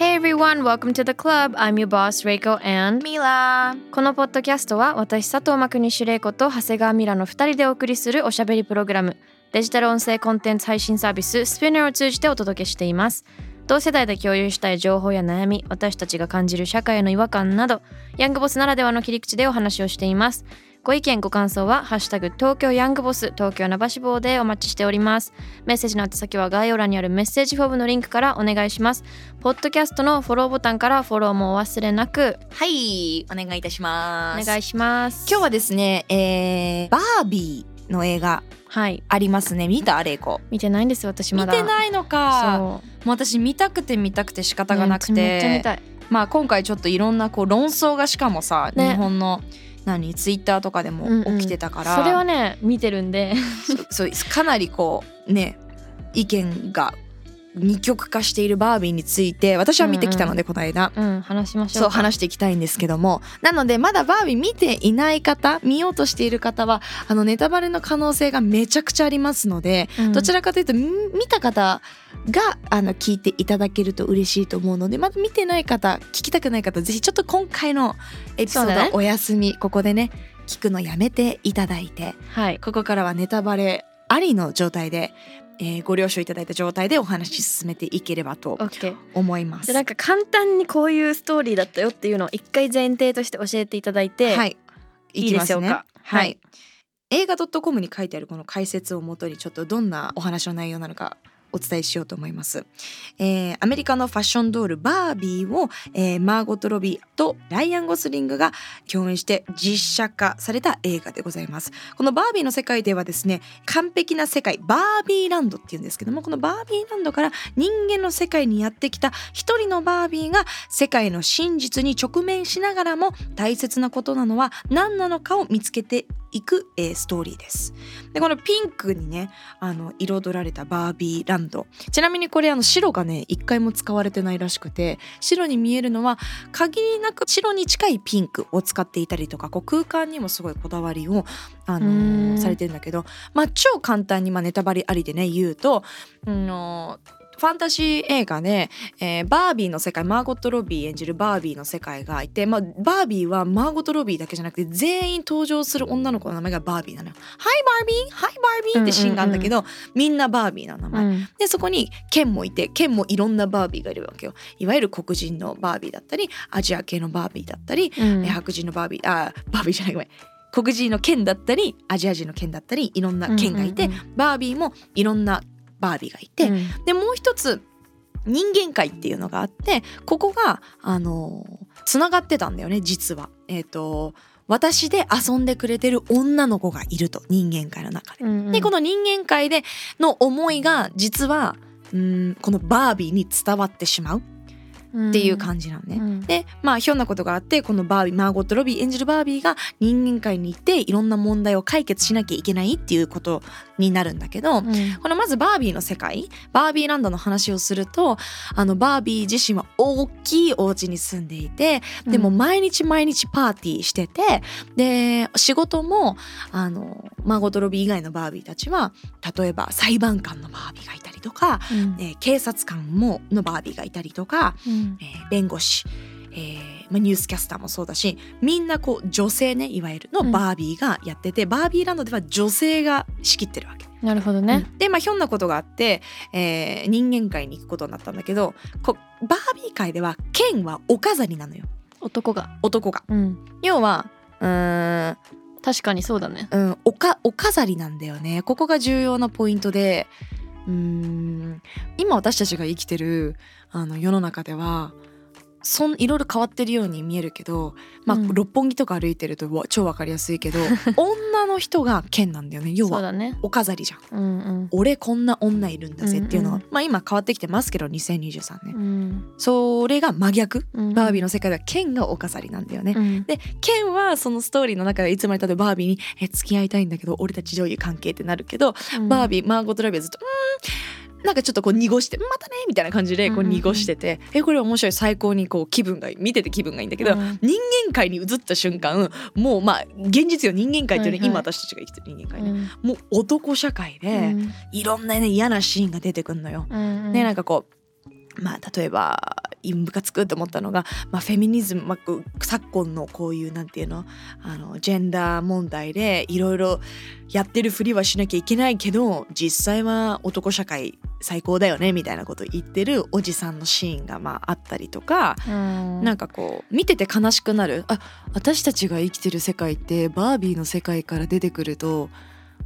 Hey everyone, welcome to the club. I'm your boss, Reiko and Mila. このポッドキャストは私、佐藤真国主玲子と長谷川ミラの2人でお送りするおしゃべりプログラム、デジタル音声コンテンツ配信サービス Spinner を通じてお届けしています。同世代で共有したい情報や悩み、私たちが感じる社会への違和感など、ヤングボスならではの切り口でお話をしています。ご意見ご感想は「ハッシュタグ東京ヤングボス東京名橋坊」でお待ちしております。メッセージの宛先は概要欄にあるメッセージフォームのリンクからお願いします。ポッドキャストのフォローボタンからフォローもお忘れなく。はい、お願いいたします。お願いします。今日はですね、えー、バービーの映画はい。ありますね。見た？レイコ。見てないんです私ま見だてないのか。そもう私見たくて見たくて仕方うがなくて、めっちゃ見たい。まあ今回ちょっといろんなこう論争がしかもさ、ね。日本の何ツイッターとかでもうんうん。起きてたから、それはね見てるんで。そ そうかなりこうね意見が二極化しているバービーについて私は見てきたので、この間。うん話しましょうそう話していきたいんですけども。なのでまだバービー見ていない方見ようとしている方はあのネタバレの可能性がめちゃくちゃありますので、うん。どちらかというとみ見た方があの聞いていただけると嬉しいと思うのでまだ見てない方聞きたくない方ぜひちょっと今回のエピソードお休み、ここでね聞くのやめていただいてはい。ここからはネタバレありの状態で、えーご了承いただいた状態でお話し進めていければと思います。でなんか簡単にこういうストーリーだったよっていうのを一回前提として教えていただいて、はい、いいでしょうか？ねははい。い。映画 .com に書いてあるこの解説をもとにちょっとどんなお話の内容なのかお伝えしようと思います、えーアメリカのファッションドールバービーを、えーマーゴット・ロビーとライアン・ゴスリングが共演して実写化された映画でございます。このバービーの世界ではですね完璧な世界バービーランドっていうんですけどもこのバービーランドから人間の世界にやってきた一人のバービーが世界の真実に直面しながらも大切なことなのは何なのかを見つけていく、えーストーリーです。でこのピンクにねあの彩られたバービーランドちなみにこれあの白がね一回も使われてないらしくて白に見えるのは限りなく白に近いピンクを使っていたりとかこう空間にもすごいこだわりをあのされてるんだけどまあ超簡単にまあネタバレありでね言うと、うんのファンタジー映画で、えーバービーの世界マーゴット・ロビー演じるバービーの世界がいて、まあ、バービーはマーゴット・ロビーだけじゃなくて全員登場する女の子の名前がバービーなのよ。はいバービーはいバービーってシーンがあるんだけど、みんなバービーな名前。うん。でそこにケンもいてケンもいろんなバービーがいるわけよ。いわゆる黒人のバービーだったりアジア系のバービーだったり、うん。え白人のバービーあバービーじゃないごめん。黒人のケンだったりアジア人のケンだったりいろんなケンがいて、うんうんうバービーもいろんなバービーがいて、うんでもう一つ人間界っていうのがあってここがあのつながってたんだよね実は。えっ、と私で遊んでくれてる女の子がいると人間界の中で。うんうんでこの人間界での思いが実はうんこのバービーに伝わってしまうっていう感じなのね。うん。でまあひょんなことがあってこのバービーマーゴット・ロビー演じるバービーが人間界に行っていろんな問題を解決しなきゃいけないっていうことになるんだけど、うん。このまずバービーの世界。バービーランドの話をするとあのバービー自身は大きいお家に住んでいてでも毎日毎日パーティーしててで仕事もあのマーゴット・ロビー以外のバービーたちは例えば裁判官のバービーがいたりとか、うん。えー警察官ものバービーがいたりとか、うんえー弁護士、えーまあ、ニュースキャスターもそうだしみんなこう女性ねいわゆるのバービーがやってて、バービーランドでは女性が仕切ってるわけ。なるほどね、うん。でまあひょんなことがあって、えー人間界に行くことになったんだけどこバービー界ではケンはお飾りなのよ。男が。男が。うん。要はうーん。確かにそうだね。うん、おかお飾りなんだよね。ここが重要なポイントでうーん。今私たちが生きてるあの世の中ではそんいろいろ変わってるように見えるけど、まあうん。六本木とか歩いてるとわ超わかりやすいけど 女の人がケンなんだよね。要はそうだね。お飾りじゃん。うんうん。俺こんな女いるんだぜっていうのは、うんまあ今変わってきてますけど2023年、うん。それが真逆。うん。バービーの世界ではケンがお飾りなんだよね、うん。でケンはそのストーリーの中でいつまでたってバービーに「え付き合いたいんだけど俺たちどういう関係?」ってなるけど、バービーマーゴット・ラビーはずっと「うーん」なんかちょっとこう濁して「またね」みたいな感じでこううんうん。うん濁してて、えこれ面白い。最高にこう気分が見てて気分がいいんだけど、うん。人間界に移った瞬間もうまあ現実よ。人間界っていうのは今私たちが生きてる人間界ね、うん。もう男社会で、うん。いろんなね嫌なシーンが出てくるのよ。うん。ねなんかこうまあ例えばムカつくと思ったのが、まあ、フェミニズム、まあ、昨今のこういうなんていうのあのジェンダー問題でいろいろやってるふりはしなきゃいけないけど実際は男社会最高だよねみたいなことを言ってるおじさんのシーンがまああったりとか、うん。なんかこう見てて悲しくなる。あ私たちが生きてる世界ってバービーの世界から出てくると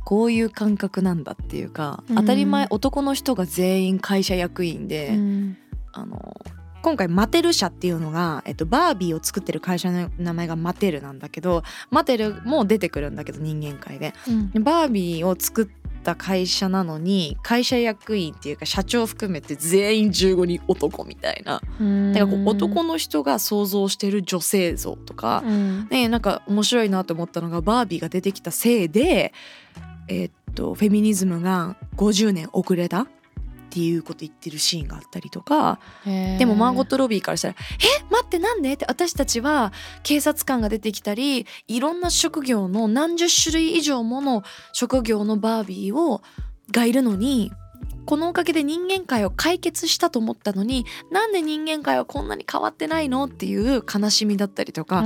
こういう感覚なんだっていうか、うん。当たり前男の人が全員会社役員で、うんあの今回マテル社っていうのが、えっと、バービーを作ってる会社の名前がマテルなんだけどマテルも出てくるんだけど人間界で。うん。でバービーを作った会社なのに会社役員っていうか社長含めて全員15人男みたいな。うん。だからこう男の人が想像してる女性像とか、うん。ねなんか面白いなと思ったのがバービーが出てきたせいでえっとフェミニズムが50年遅れたっていうこと言ってるシーンがあったりとかでもマーゴット・ロビーからしたら「え待ってなんで?」って私たちは警察官が出てきたりいろんな職業の何十種類以上もの職業のバービーをがいるのにこのおかげで人間界を解決したと思ったのになんで人間界はこんなに変わってないのっていう悲しみだったりとか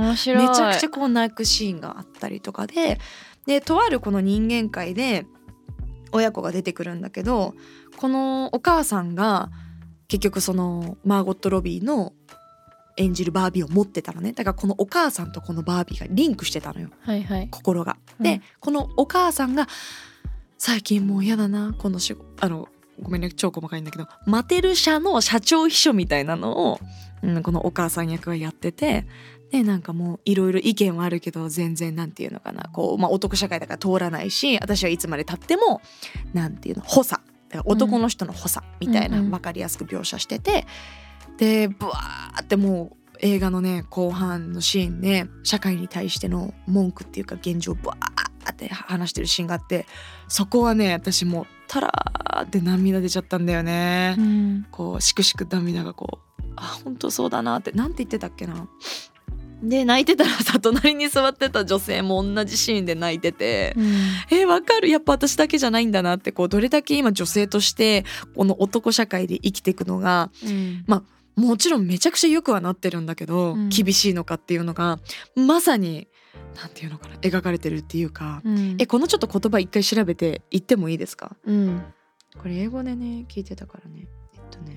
めちゃくちゃこう泣くシーンがあったりとかででとあるこの人間界で親子が出てくるんだけどこのお母さんが結局そのマーゴット・ロビーの演じるバービーを持ってたのね。だからこのお母さんとこのバービーがリンクしてたのよ。はいはい。心が。うん。でこのお母さんが最近もう嫌だなこの仕事あのごめんね超細かいんだけどマテル社の社長秘書みたいなのを、うん、このお母さん役がやっててでなんかもういろいろ意見はあるけど全然なんていうのかな。こう、まあ、男社会だから通らないし私はいつまでたってもなんていうの補佐。男の人の補佐みたいな分かりやすく描写してて、でブワーってもう映画のね後半のシーンで社会に対しての文句っていうか現状をブワーって話してるシーンがあってそこはね私もうタラーって涙出ちゃったんだよね。うん。こうしくしく涙がこうあ本当そうだなってなんて言ってたっけなで泣いてたらさ隣に座ってた女性も同じシーンで泣いててうん。えわかる。やっぱ私だけじゃないんだなってこうどれだけ今女性としてこの男社会で生きていくのがうん。もちろんめちゃくちゃよくはなってるんだけど、うん。厳しいのかっていうのがまさになんていうのかな描かれてるっていうか、うん。えこのちょっと言葉一回調べて言ってもいいですか？うん。これ英語でね聞いてたからねえっとね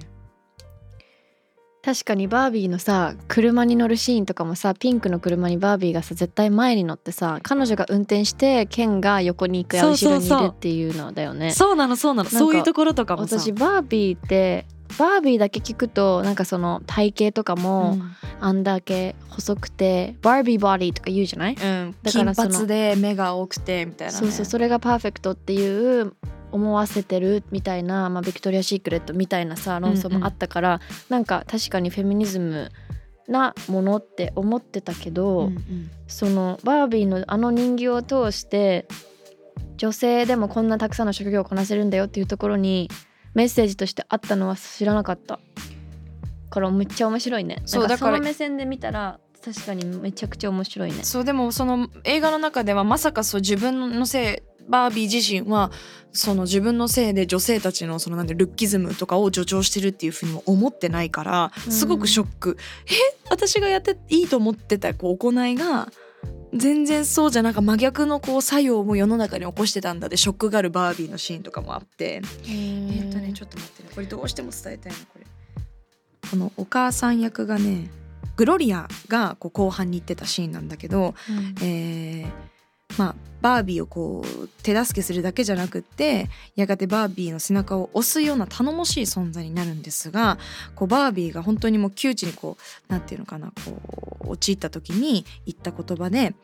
確かにバービーのさ車に乗るシーンとかもさピンクの車にバービーがさ絶対前に乗ってさ彼女が運転してケンが横に行くや後ろにいるっていうのだよね。そうなのそうなの。そういうところとかもさ。私バービーってバービーだけ聞くとなんかその体型とかも、あんだけ細くてバービーボディとか言うじゃない、うん、うん、金だからその髪で目が多くてみたいな、ね、そうそうそれがパーフェクトっていう思わせてるみたいな、まあ、ビクトリア・シークレットみたいなさ論争もあったから、なんか確かにフェミニズムなものって思ってたけど、うんうん。そのバービーのあの人形を通して女性でもこんなたくさんの職業をこなせるんだよっていうところにメッセージとしてあったのは知らなかった。からめっちゃ面白いね。そうだからその目線で見たら確かにめちゃくちゃ面白いね。そうでもその映画の中ではまさかそう自分のせいバービー自身はその自分のせいで女性たちのそのなんでルッキズムとかを助長してるっていうふうにも思ってないからうんすごくショック、え？私がやっていいと思ってたこう行いが全然そうじゃなんか真逆のこう作用も世の中に起こしてたんだでショックがあるバービーのシーンとかもあって。えっとねちょっと待ってね。これどうしても伝えたいのこれ。このお母さん役がねグロリアがこう後半に行ってたシーンなんだけど、うん。えーまあバービーをこう手助けするだけじゃなくってやがてバービーの背中を押すような頼もしい存在になるんですがこうバービーが本当にもう窮地にこうなんていうのかなこう陥った時に言った言葉で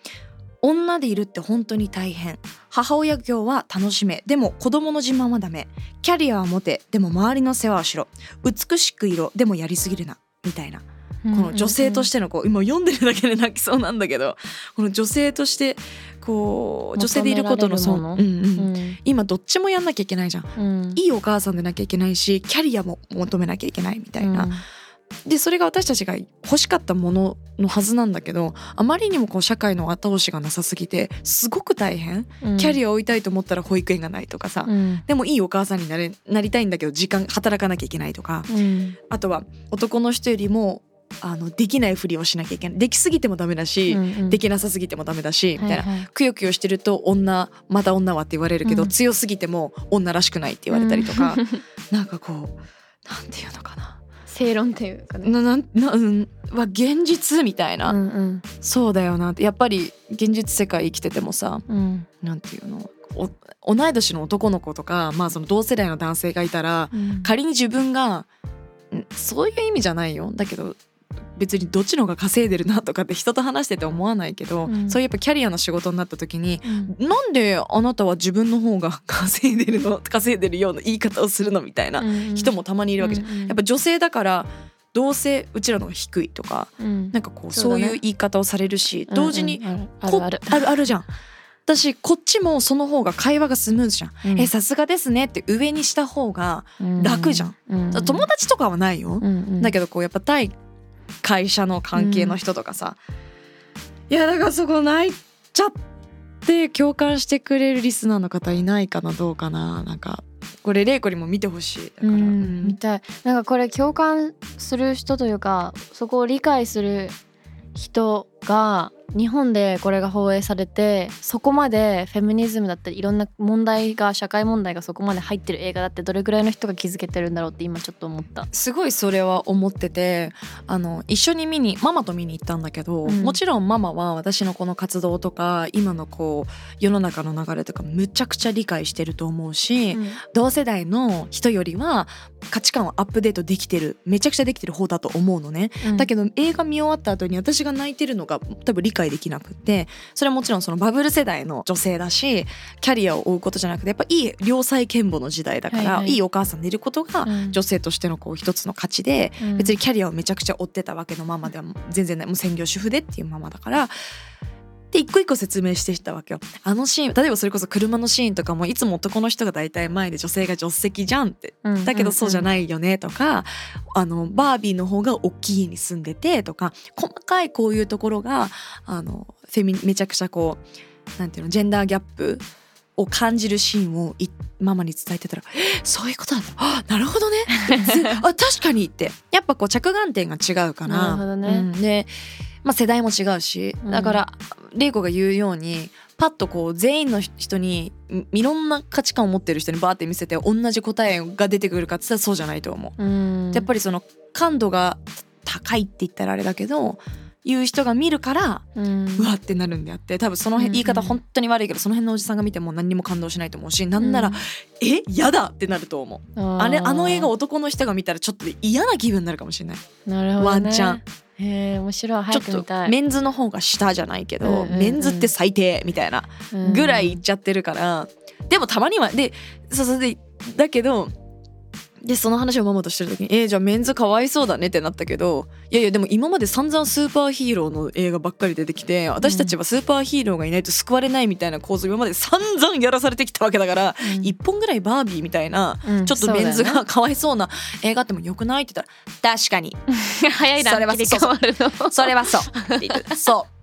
女でいるって本当に大変。母親業は楽しめ。でも子供の自慢はダメ。キャリアは持て。でも周りの世話をしろ。美しくいろ。でもやりすぎるな。みたいな。この女性としてのこう今読んでるだけで泣きそうなんだけどこの女性としてこう女性でいることのそ求めらう、うん。れるものうん、今どっちもやんなきゃいけないじゃん。うん。いいお母さんでなきゃいけないしキャリアも求めなきゃいけないみたいな、うん。でそれが私たちが欲しかったもののはずなんだけどあまりにもこう社会の後押しがなさすぎてすごく大変。キャリアを追いたいと思ったら保育園がないとかさ、うん。でもいいお母さんになれなりたいんだけど時間働かなきゃいけないとか。うん。あとは男の人よりもあのできないふりをしなきゃいけない。できすぎてもダメだし、うんできなさすぎてもダメだし、みたいな。はいはいくよくよしてると女また女はって言われるけど、うん。強すぎても女らしくないって言われたりとか、なんかこうなんていうのかな。正論っていうかね。ななんなうんは現実みたいな、うんうん。そうだよなって。やっぱり現実世界生きててもさうん。なんていうの？お同い年の男の子とか、まあ、その同世代の男性がいたらうん。仮に自分がんそういう意味じゃないよ。だけど別にどっちの方が稼いでるなとかって人と話してて思わないけど、うん。そういうやっぱキャリアの仕事になった時にうん。なんであなたは自分の方が稼いでるの 稼いでるような言い方をするのみたいな人もたまにいるわけじゃん。うんうんやっぱ女性だからどうせうちらの方が低いとかうん。なんかこうそういう言い方をされるし、同時にうんうんあこる。あるじゃん。私こっちもその方が会話がスムーズじゃん。うん。えさすがですねって上にした方が楽じゃん。うん。友達とかはないよ。うんうん。だけどこうやっぱ対会社の関係の人とかさ、いやだからそこ泣いちゃって共感してくれるリスナーの方いないかなどうかな。なんかこれ玲子にも見てほしい。だから、うん。うん。見たい。なんかこれ共感する人というかそこを理解する人が日本でこれが放映されてそこまでフェミニズムだったりいろんな問題が社会問題がそこまで入ってる映画だってどれぐらいの人が気づけてるんだろうって今ちょっと思った。すごいそれは思っててあの一緒に見にママと見に行ったんだけど、うんもちろんママは私のこの活動とか今のこう世の中の流れとかむちゃくちゃ理解してると思うし、同世代の人よりは価値観をアップデートできてるめちゃくちゃできてる方だと思うのね、だけどど映画見終わった後に私が泣いてるのが多分理解できなくってそれはもちろんそのバブル世代の女性だしキャリアを追うことじゃなくてやっぱいい良妻賢母の時代だから、はいはい。いいお母さんでいることが女性としてのこう一つの価値で、別にキャリアをめちゃくちゃ追ってたわけのママでは全然ない。もう専業主婦でっていうママだから。で一個一個説明してきたわけよ。あのシーン例えばそれこそ車のシーンとかもいつも男の人が大体前で女性が助手席じゃんって。だけどそうじゃい。ないよねとか、あのバービーの方が大きい家に住んでてとか細かいこういうところがあのフェミめちゃくちゃこうなんていうのジェンダーギャップを感じるシーンをいママに伝えてたらえ「そういうことなんだあなるほどね」ぜ あ確かにって。やっぱこう着眼点が違うから。なるほどね。うん。で、まあ、世代も違うしうんだから玲子が言うようにパッとこう全員の人にいいろんな価値観を持ってる人にバーって見せて同じ答えが出てくるかって言ったらそうじゃないと思う。うんやっぱりその感度が高いって言ったらあれだけど言う人が見るからうん。うわってなるんであって多分その辺うん言い方本当に悪いけどその辺のおじさんが見ても何にも感動しないと思うしなんならうん「え？やだ!」ってなると思う。あれあの映画男の人が見たらちょっと嫌な気分になるかもしれない。なるほど、ね、ワンチャン。へえ面白い。ちょっと早く見たい。メンズの方が下じゃないけど、うんうんうん。メンズって最低みたいなぐらい言っちゃってるから、でもたまにはでそうそうでだけどでその話をママとしてる時に「えー、じゃあメンズかわいそうだね」ってなったけどいやいやでも今まで散々スーパーヒーローの映画ばっかり出てきて私たちはスーパーヒーローがいないと救われないみたいな構図今まで散々やらされてきたわけだから、うん。一本ぐらいバービーみたいな、うんちょっとメンズがかわいそうな映画あってもよくないって言ったら「確かに。ね 早いなそれは切り替わるの。それはそう」そう。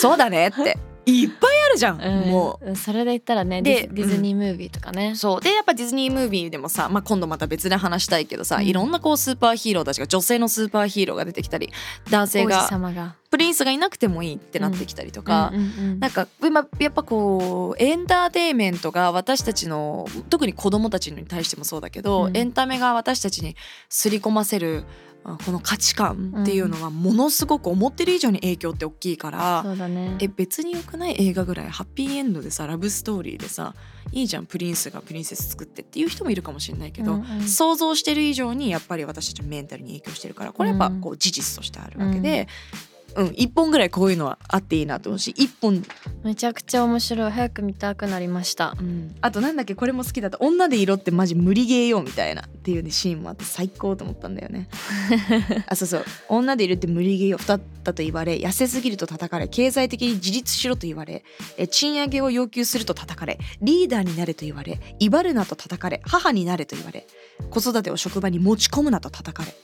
そうだねっていっぱいあるじゃん、うん。もう。うんそれで言ったらねでディズニームービーとかね、そう。でやっぱディズニームービーでもさ、まあ、今度また別で話したいけどさ、うん。いろんなこうスーパーヒーローたちが女性のスーパーヒーローが出てきたり男性王子が様が。プリンスがいなくてもいいってなってきたりとか、うんうんうんなんか今やっぱこうエンターテインメントが私たちの特に子供たちに対してもそうだけど、うん。エンタメが私たちに刷り込ませるあこの価値観っていうのはものすごく思ってる以上に影響って大きいから。そうだねえ別によくない映画ぐらいハッピーエンドでさラブストーリーでさいいじゃんプリンスがプリンセス作ってっていう人もいるかもしれないけど、うんうん想像してる以上にやっぱり私たちのメンタルに影響してるからこれやっぱこう事実としてあるわけで、うん一本ぐらいこういうのはあっていいなと思うし一本、めちゃくちゃ面白い。早く見たくなりました。うん、あとなんだっけこれも好きだった。女で色ってマジ無理ゲーよみたいなっていうねシーンもあって最高と思ったんだよね。あそうそう。女でいるって無理ゲーよ。太ったと言われ痩せすぎると叩かれ経済的に自立しろと言われえ賃上げを要求すると叩かれリーダーになれと言われ威張るなと叩かれ母になれと言われ子育てを職場に持ち込むなと叩かれ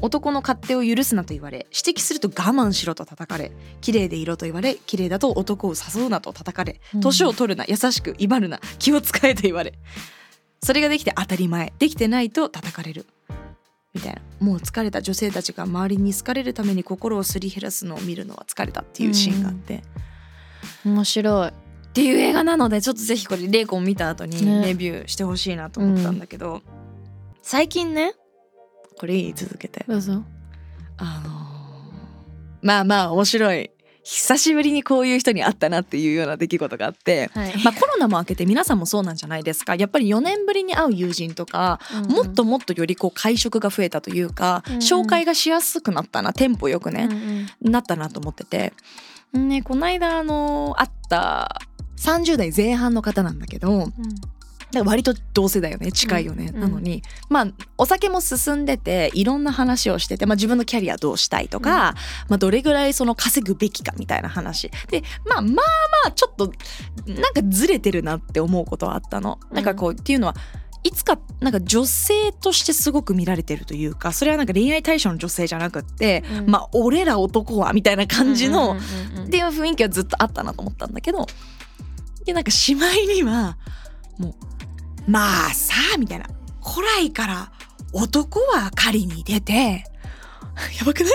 男の勝手を許すなと言われ指摘すると我慢しろと叩かれ綺麗でいろと言われ綺麗だと男を誘うなと叩かれうん。年を取るな優しく威張るな気を使えと言われそれができて当たり前できてないと叩かれる。みたいな。もう疲れた女性たちが周りに好かれるために心をすり減らすのを見るのは疲れたっていうシーンがあって、面白い。っていう映画なのでちょっとぜひこれレイコン見た後にね。レビューしてほしいなと思ったんだけど、最近ねこれいい続けて。どうぞ。あのーまあまあ面白い。久しぶりにこういう人に会ったなっていうような出来事があって、はい。まあ、コロナも明けて皆さんもそうなんじゃないですか。やっぱり4年ぶりに会う友人とか、もっともっとよりこう会食が増えたというか、うんうん。紹介がしやすくなったなテンポよくね、なったなと思ってて。ねこの間あの会った30代前半の方なんだけどだから割と同世代よね近いよね、うんなのに。まあお酒も進んでていろんな話をしてて、まあ、自分のキャリアどうしたいとか、まあ、どれぐらいその稼ぐべきかみたいな話。でまあまあまあちょっとなんかずれてるなって思うことはあったの。なんかこうっていうのはいつかなんか女性としてすごく見られてるというかそれはなんか恋愛対象の女性じゃなくって、うん。まあ俺ら男はみたいな感じの、うんうんうんうん。っていう雰囲気はずっとあったなと思ったんだけどでなんかしまいにはもう「まあさあ」みたいな「古来から男は狩りに出て やばくない？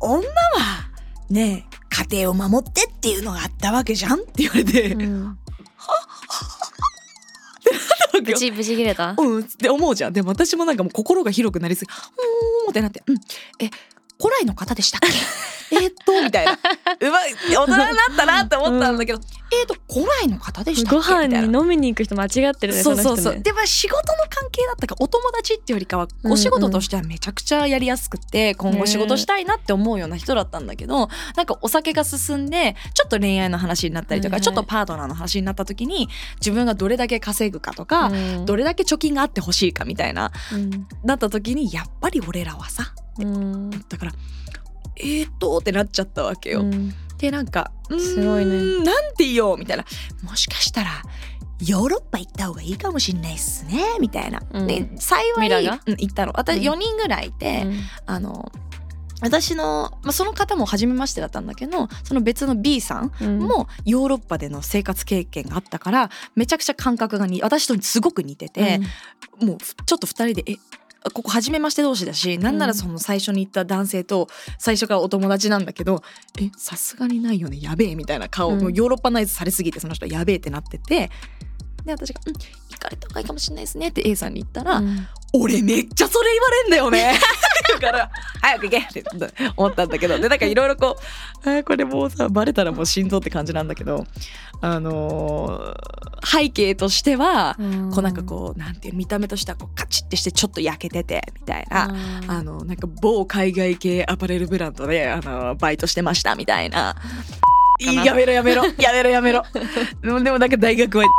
女はねえ家庭を守ってっていうのがあったわけじゃん」って言われて、うん。わけよ。ブチブチ切れた？うん。って思うじゃん。でも私もなんかもう心が広くなりすぎ「うーん」ってなって「うん。え古来の方でしたっけ？えーっと」みたいな。うまい大人になったなって思ったんだけど「えーっと古来の方でしたっけ?」ご飯みたいな。に飲みに行く人間違ってるねそうそうそう、ね。でも仕事の関係だったからお友達っていうよりかはお仕事としてはめちゃくちゃやりやすくて今後仕事したいなって思うような人だったんだけどなんかお酒が進んでちょっと恋愛の話になったりとか、はいはいちょっとパートナーの話になった時に自分がどれだけ稼ぐかとか、うん。どれだけ貯金があってほしいかみたいなうん。なった時にやっぱり俺らはさうん。だからえーっとってなっちゃったわけよ。うん。でなんか「うーんすごいね。なんて言おう」みたいな「もしかしたらヨーロッパ行った方がいいかもしんないっすね」みたいな。うん。で幸い行ったの。私うん。4人ぐらいいて、あの私の、まあ、その方も初めましてだったんだけどその別の B さんうん。もヨーロッパでの生活経験があったからめちゃくちゃ感覚がに私とすごく似てて、もうふちょっと2人で「えここ初めまして同士だしなんならその最初に行った男性と最初からお友達なんだけど「えさすがにないよねやべえ」みたいな顔、うん。もうヨーロッパナイズされすぎてその人やべえってなっててで私が「うん行かれた方がいいかもしれないですね」って A さんに言ったら「うん俺めっちゃそれ言われんだよねだから早く行けって思ったんだけどでなんかいろいろこうこれもうさバレたらもう心臓って感じなんだけどあのー背景としては、うんこうなんかこうなんていう見た目としてはこうカチッてしてちょっと焼けててみたいな。うんあのなんか某海外系アパレルブランドであのバイトしてましたみたいな。やめろやめろやめろやめろ。でもでもなんか大学はみ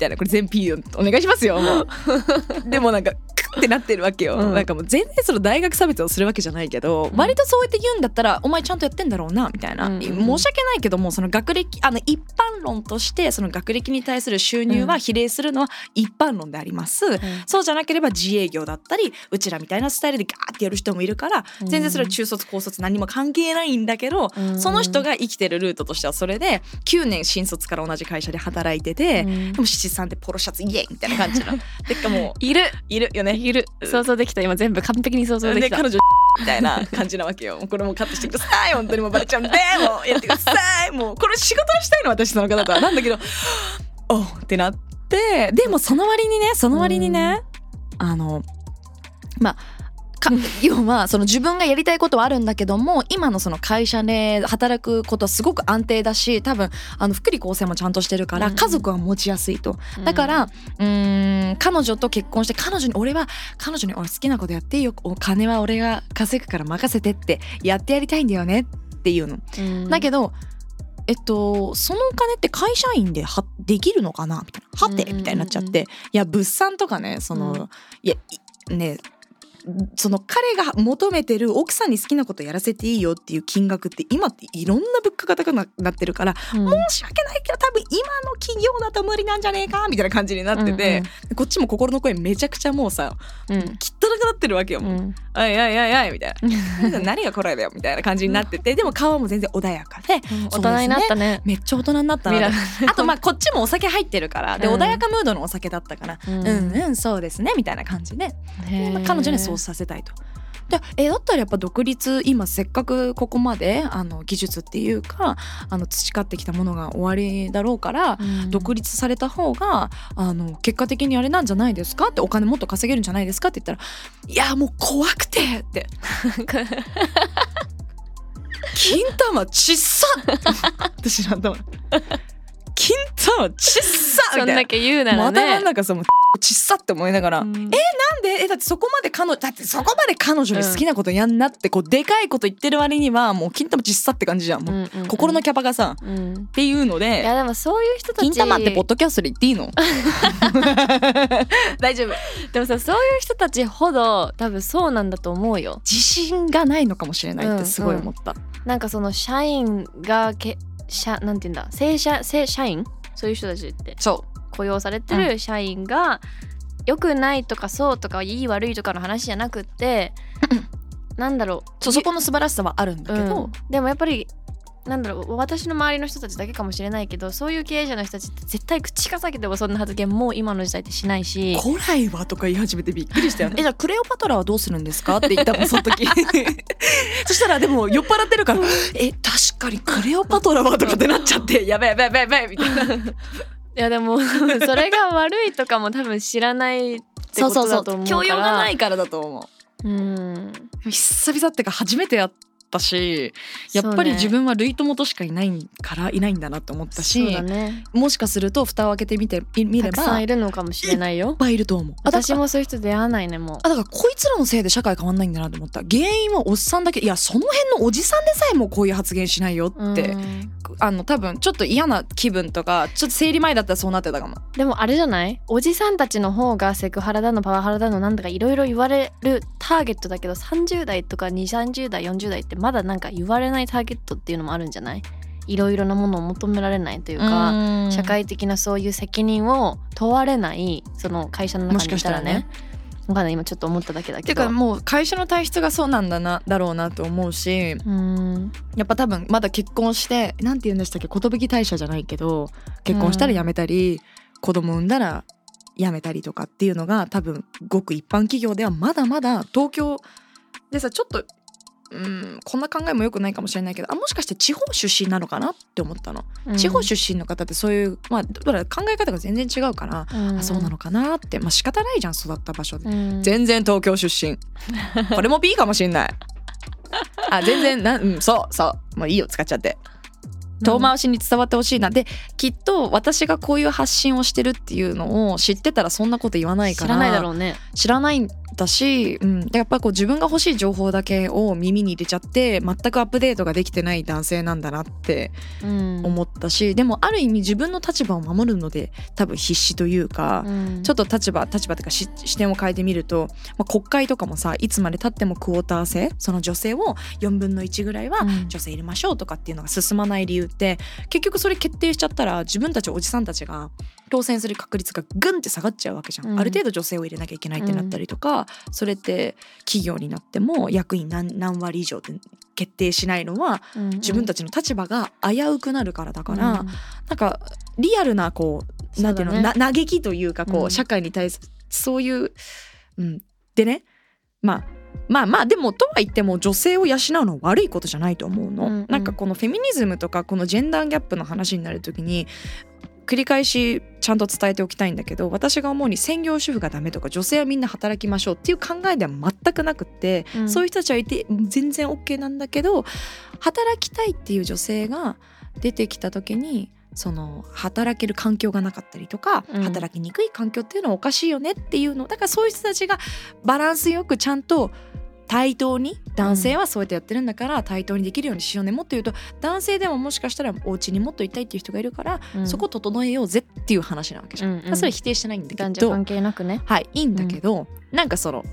たいなこれ全 P お願いしますよもう。でもなんかクってなってるわけよ、うん。なんかもう全然その大学差別をするわけじゃないけど、うん。割とそうやって言うんだったらお前ちゃんとやってんだろうなみたいな、うん。うんうん申し訳ないけどもその学歴あの一般論としてその学歴に対する収入は比例するのは一般論であります、そうじゃなければ自営業だったりうちらみたいなスタイルでガーってやる人もいるからうん。全然それは中卒高卒何も関係ないんだけど、うん。その人が生きてるルートとしてはそれで9年新卒から同じ会社で働いてて、うん。でも七三でポロシャツイエイみたいな感じの。てかもういる。いるよねい。る想像できた。今全部完璧に想像できた。で彼女みたいな感じなわけよ。これもうカットしてください。本当にもうバレちゃうんで。もうやってください。もうこれ仕事をしたいの私その方とはなんだけどおうってなって。でもその割にねその割にね、あのまあか要はその自分がやりたいことはあるんだけども今のその会社で働くことはすごく安定だし多分あの福利厚生もちゃんとしてるからうん。家族は持ちやすいと、だから、うーん彼女と結婚して彼女に俺は彼女に俺好きなことやっていいよ。お金は俺が稼ぐから任せてってやってやりたいんだよね。っていうの。うん。だけどえっと、そのお金って会社員ではできるのかな？みたいな「はて」うんうんうんうん。みたいになっちゃって、いや物産とかねその、うん。いやいねその彼が求めてる奥さんに好きなことやらせていいよっていう金額って今っていろんな物価が高くななってるからうん。申し訳ないけど多分今の企業だと無理なんじゃねえかみたいな感じになってて、こっちも心の声めちゃくちゃもうさうん。うん汚くなってるわけよ。もううん。おいおいおいおいみたいな。何がこれだよみたいな感じになっててでも顔も全然穏やかで大人になったね。めっちゃ大人になったなあとまあこっちもお酒入ってるからでうん。穏やかムードのお酒だったからううんんうんそうですねみたいな感じで。へー。まあ彼女にはそうさせたいと。でえだったらやっぱ独立今せっかくここまであの技術っていうかあの培ってきたものが終わりだろうからうん独立された方があの結果的にあれなんじゃないですかってお金もっと稼げるんじゃないですかって言ったら「いやもう怖くて」って「金玉ちっさ!」私なんだもん金玉ちっさ!」みたいなそんだ。け言うならね頭の中さもうちっさって思いながら、うん。なんで？えだってそこまで彼女だってそこまで彼女に好きなことやんなってこうでかいこと言ってる割にはもう金玉ちっさって感じじゃん。もう、うんうんうん。心のキャパがさうん。っていうのいでやでもそういう人たち金玉ってポッドキャストで言っていいの？大丈夫。でもさそういう人たちほど多分そうなんだと思うよ。自信がないのかもしれないってすごい思った、なんかその社員がけ社なんて言うんだ？正社正社員？そういう人たちって。そ雇用されてる社員が良くないとかそうとかいい悪いとかの話じゃなくってなんだろう。そうそこの素晴らしさはあるんだけど、うん。でもやっぱりなんだろう私の周りの人たちだけかもしれないけどそういう経営者の人たちって絶対口が裂けてもそんな発言もう今の時代ってしないし。古来はとか言い始めてびっくりしたよね。えじゃあクレオパトラはどうするんですか？って言ったもんその時。そしたらでも酔っ払ってるから「え確かにクレオパトラは」とかってなっちゃって「やべえやべえやべえやべえ」みたいな。いやでも それが悪いとかも多分知らないってことだと思うから教養がないからだと思ううん。久々ってか初めてやったしやっぱり自分は類友としかいないからいないんだなって思ったし、ね。もしかすると蓋を開けてみてみ見ればいったくさんいるのかもしれないよ。ぱいいると思う。私もそういう人出会わないねもう。あだからこいつらのせいで社会変わんないんだなと思った。原因はおっさんだけいやその辺のおじさんでさえもこういう発言しないよって、うん。あの多分ちょっと嫌な気分とかちょっと生理前だったらそうなってたかも。でもあれじゃない？おじさんたちの方がセクハラだのパワハラだのなんだかいろいろ言われるターゲットだけど30代とか230代40代ってまだなんか言われないターゲットっていうのもあるんじゃない？いろいろなものを求められないというか社会的なそういう責任を問われないその会社の中にいたらね。もしかんない。今ちょっと思っただけだてけどかもう会社の体質がそうなんだなだろうなと思うしうん。やっぱ多分まだ結婚してなんて言うんでしたっけ寿退社じゃないけど結婚したら辞めたり、子供産んだら辞めたりとかっていうのが多分ごく一般企業ではまだまだ東京でさちょっとうんこんな考えもよくないかもしれないけどあもしかして地方出身なのかなって思ったの、地方出身の方ってそういうまあ考え方が全然違うから、身あそうなのかなって。まあ仕方ないじゃん育った場所で。うん。全然東京出身。これも B かもしんない。あ全然な、うん、そうそう。もういいよ使っちゃって。遠回しに伝わってほしいな。できっと私がこういう発信をしてるっていうのを知ってたらそんなこと言わないから知らないだろうね。知らないんだし、うん、でやっぱりこう自分が欲しい情報だけを耳に入れちゃって全くアップデートができてない男性なんだなってうん。思ったし、でもある意味自分の立場を守るので多分必死というか、うん。ちょっと立場立場というかし視点を変えてみると、まあ、国会とかもさいつまでたってもクォーター制その女性を4分の1ぐらいはうん。女性入れましょうとかっていうのが進まない理由って結局それ決定しちゃったら自分たちおじさんたちが当選する確率がグンって下がっちゃうわけじゃん、うん。ある程度女性を入れなきゃいけないってなったりとか、それって企業になっても役員何何割以上って決定しないのはうん自分たちの立場が危うくなるからだから、うん。なんかリアルなこうなんていうの嘆きというかこう、うん。社会に対するそういう、うん、でねまあまあまあでもとは言っても女性を養うのは悪いことじゃないと思うの、うんうん。なんかこのフェミニズムとかこのジェンダーギャップの話になる時に繰り返しちゃんと伝えておきたいんだけど私が思うに専業主婦がダメとか女性はみんな働きましょうっていう考えでは全くなくって、うん。そういう人たちはいて全然 OK なんだけど働きたいっていう女性が出てきた時にその働ける環境がなかったりとか、うん。働きにくい環境っていうのはおかしいよねっていうのだからそういう人たちがバランスよくちゃんと対等に男性はそうやってやってるんだから対等にできるようにしようね。もっと言うと男性でももしかしたらお家にもっといたいっていう人がいるから、うん。そこ整えようぜっていう話なわけじゃん、うんうんまあそれ否定してないんだけど。男女関係なくね。はいいいんだけど、なんかその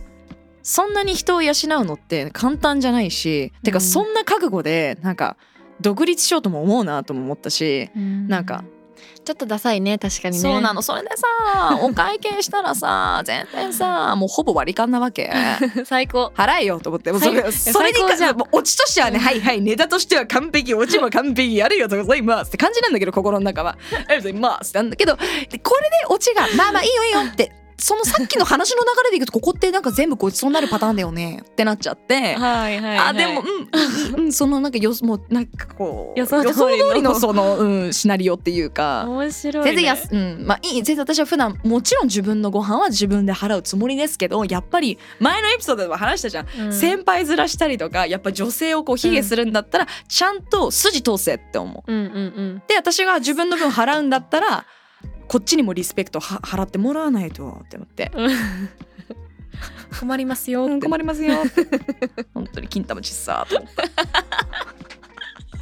そんなに人を養うのって簡単じゃないし、てかうんそんな覚悟でなんか独立しようとも思うなとも思ったし、なんかちょっとダサいね確かにね。そうなの。それでさ お会計したらさ全然さもうほぼ割り勘なわけ。最高。払えよと思って。もうそれ,、はいそれに最高じゃん。もうオチとしてはね、はいはいネタとしては完璧オチも完璧やるよとかございますって感じなんだけど心の中は。ありがとうございます。なんだけどでこれでオチがまあまあいいよいいよってそのさっきの話の流れでいくとここってなんか全部ごちそうになるパターンだよね。ってなっちゃって。はいはい、あでもうんうんうんそのなんかよもうなんかこう予想通りの。その、うん、シナリオっていうか。面白い、ね、全然やす、うん、まあいい全然私は普段もちろん自分のご飯は自分で払うつもりですけどやっぱり前のエピソードでも話したじゃん、うん。先輩面したりとかやっぱ女性をこう卑下するんだったら、ちゃんと筋通せって思う。うんうんうん。で私が自分の分払うんだったらこっちにもリスペクトは払ってもらわないとって思って。困りますようん困りますよ本当に金玉ちっさーと思った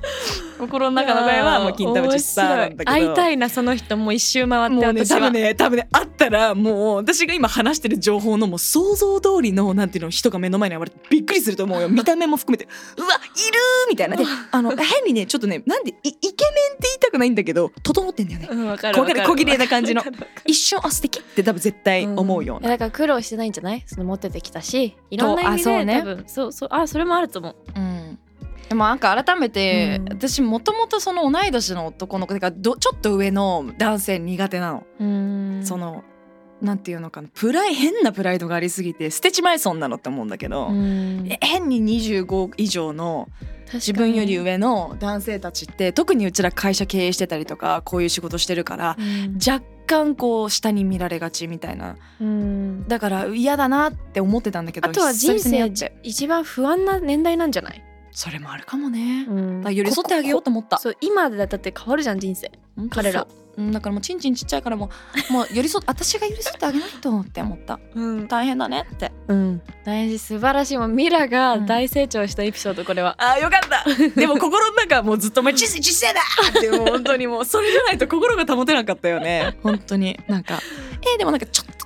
心の中の声はもう金玉ちっさーなんだけど。会いたいなその人もう一周回ってもうね多分ね多分ねあったらもう私が今話してる情報のもう想像通りのなんていうの人が目の前に現れてびっくりすると思うよ。見た目も含めてうわいるーみたいな。であの変にねちょっとねなんでイイケメンって言いたくないんだけど整ってんだよね。うんわかる小わかる。小綺麗な感じの。一瞬あ素敵って多分絶対思うような、んいやだから苦労してないんじゃない？その持っててきたし。いろんな意味でね。多分。そうそうあそれもあると思う。うん。でもなんか改めて、うん。私もともとその同い年の男の子てかどちょっと上の男性苦手なの、うん。そのなんていうのかな。プライ変なプライドがありすぎて捨てちまいそうなのって思うんだけど、変に25以上の自分より上の男性たちって特にうちら会社経営してたりとかこういう仕事してるからうん。若干こう下に見られがちみたいな。うん。だから嫌だなって思ってたんだけどあとは人生一番不安な年代なんじゃない、それもあるかもね、うん。寄り添ってあげようと思った。そう今でだって変わるじゃん人生。彼ら。そうう。んだからもうちんちんちっちゃいからもう もう寄り添っ私が寄り添ってあげないとって思った。うん、大変だねって。うん、大事素晴らしいもうミラが大成長したエピソードこれは、あーよかった。でも心の中はもうずっと「お前小さい小さいだ!」ってもう本当にもうそれじゃないと心が保てなかったよね。本当に。なんかえーでもなんかちょっと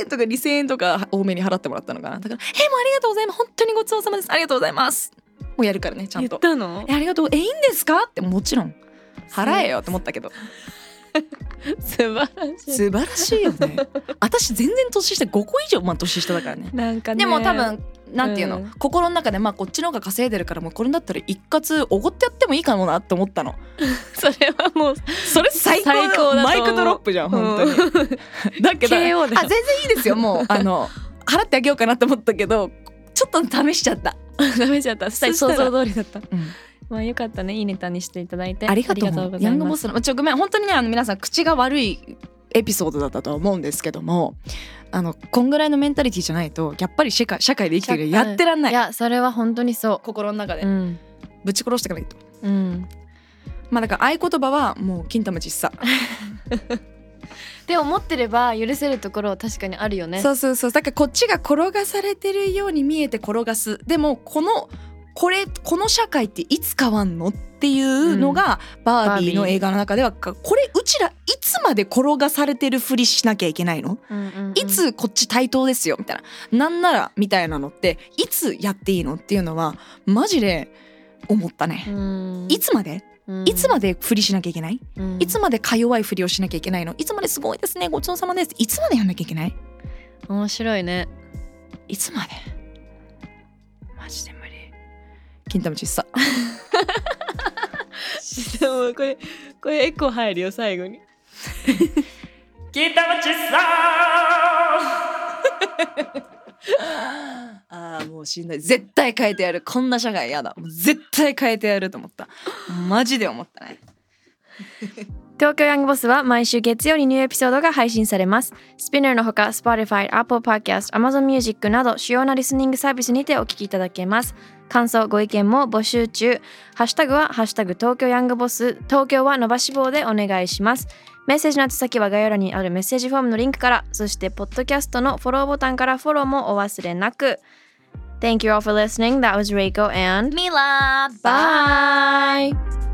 円とか2,000円とか多めに払ってもらったのかな。だから「えーもうありがとうございます。本当にごちそうさまです。ありがとうございます」もうやるからねちゃん言とったの？えありがとう。えいいんですか？ってもちろん。払えよって思ったけど 素晴らしい。素晴らしいよね。私全然年下5個以上まあ年下だからね。なんかね。でも多分なんていうの、うん。心の中でまあこっちの方が稼いでるからもうこれだったら一括おごってやってもいいかもなって思ったの。それはもうそれ最高最高マイクドロップじゃん本当に、だけどあ全然いいですよもう。あの払ってあげようかなって思ったけどちょっと試しちゃった、ダメちゃった。想像通りだった。うんまあよかったねいいネタにしていただいて。ありがとう。ございます。ヤングボスのちょごめん本当にねあの皆さん口が悪いエピソードだったとは思うんですけどもあのこんぐらいのメンタリティじゃないとやっぱり社会社会で生きてるやってらんない。いやそれは本当にそ心の中で。ううん。ぶち殺していかないと。うん。まあだから合言葉はもう金玉ちっさ、でも持ってれば許せるところは確かにあるよね。そうそうそう。だからこっちが転がされてるように見えて転がす。でもこのこれこの社会っていつ変わんのっていうのが、バービーの映画の中ではかこれうちらいつまで転がされてるふりしなきゃいけないの、うんうんうん。いつこっち対等ですよみたいな。なんならみたいなのっていつやっていいのっていうのはマジで思ったね、うん。いつまで？うん。いつまでふりしなきゃいけない、うん。いつまでか弱いふりをしなきゃいけないの？いつまですごいですねごちそうさまです。いつまでやんなきゃいけない？面白いね。いつまで？マジで金玉ちっさ。でもこれこれエコー入るよ最後に。金玉ちっさ あーもうしんどい。絶対変えてやる。こんな社会やだ。もう絶対変えてやると思った。マジで思ったね。東京ヤングボスは毎週月曜にニューエピソードが配信されます。スピナーのほか Spotify、Apple Podcast、Amazon Music など主要なリスニングサービスにてお聞きいただけます。感想、ご意見も募集中。ハッシュタグはハッシュタグ東京ヤングボス、東京は伸ばし棒でお願いします。メッセージの宛先は概要欄にあるメッセージフォームのリンクから、そしてポッドキャストのフォローボタンからフォローもお忘れなく。Thank you all for listening. That was Reiko and Mila bye. you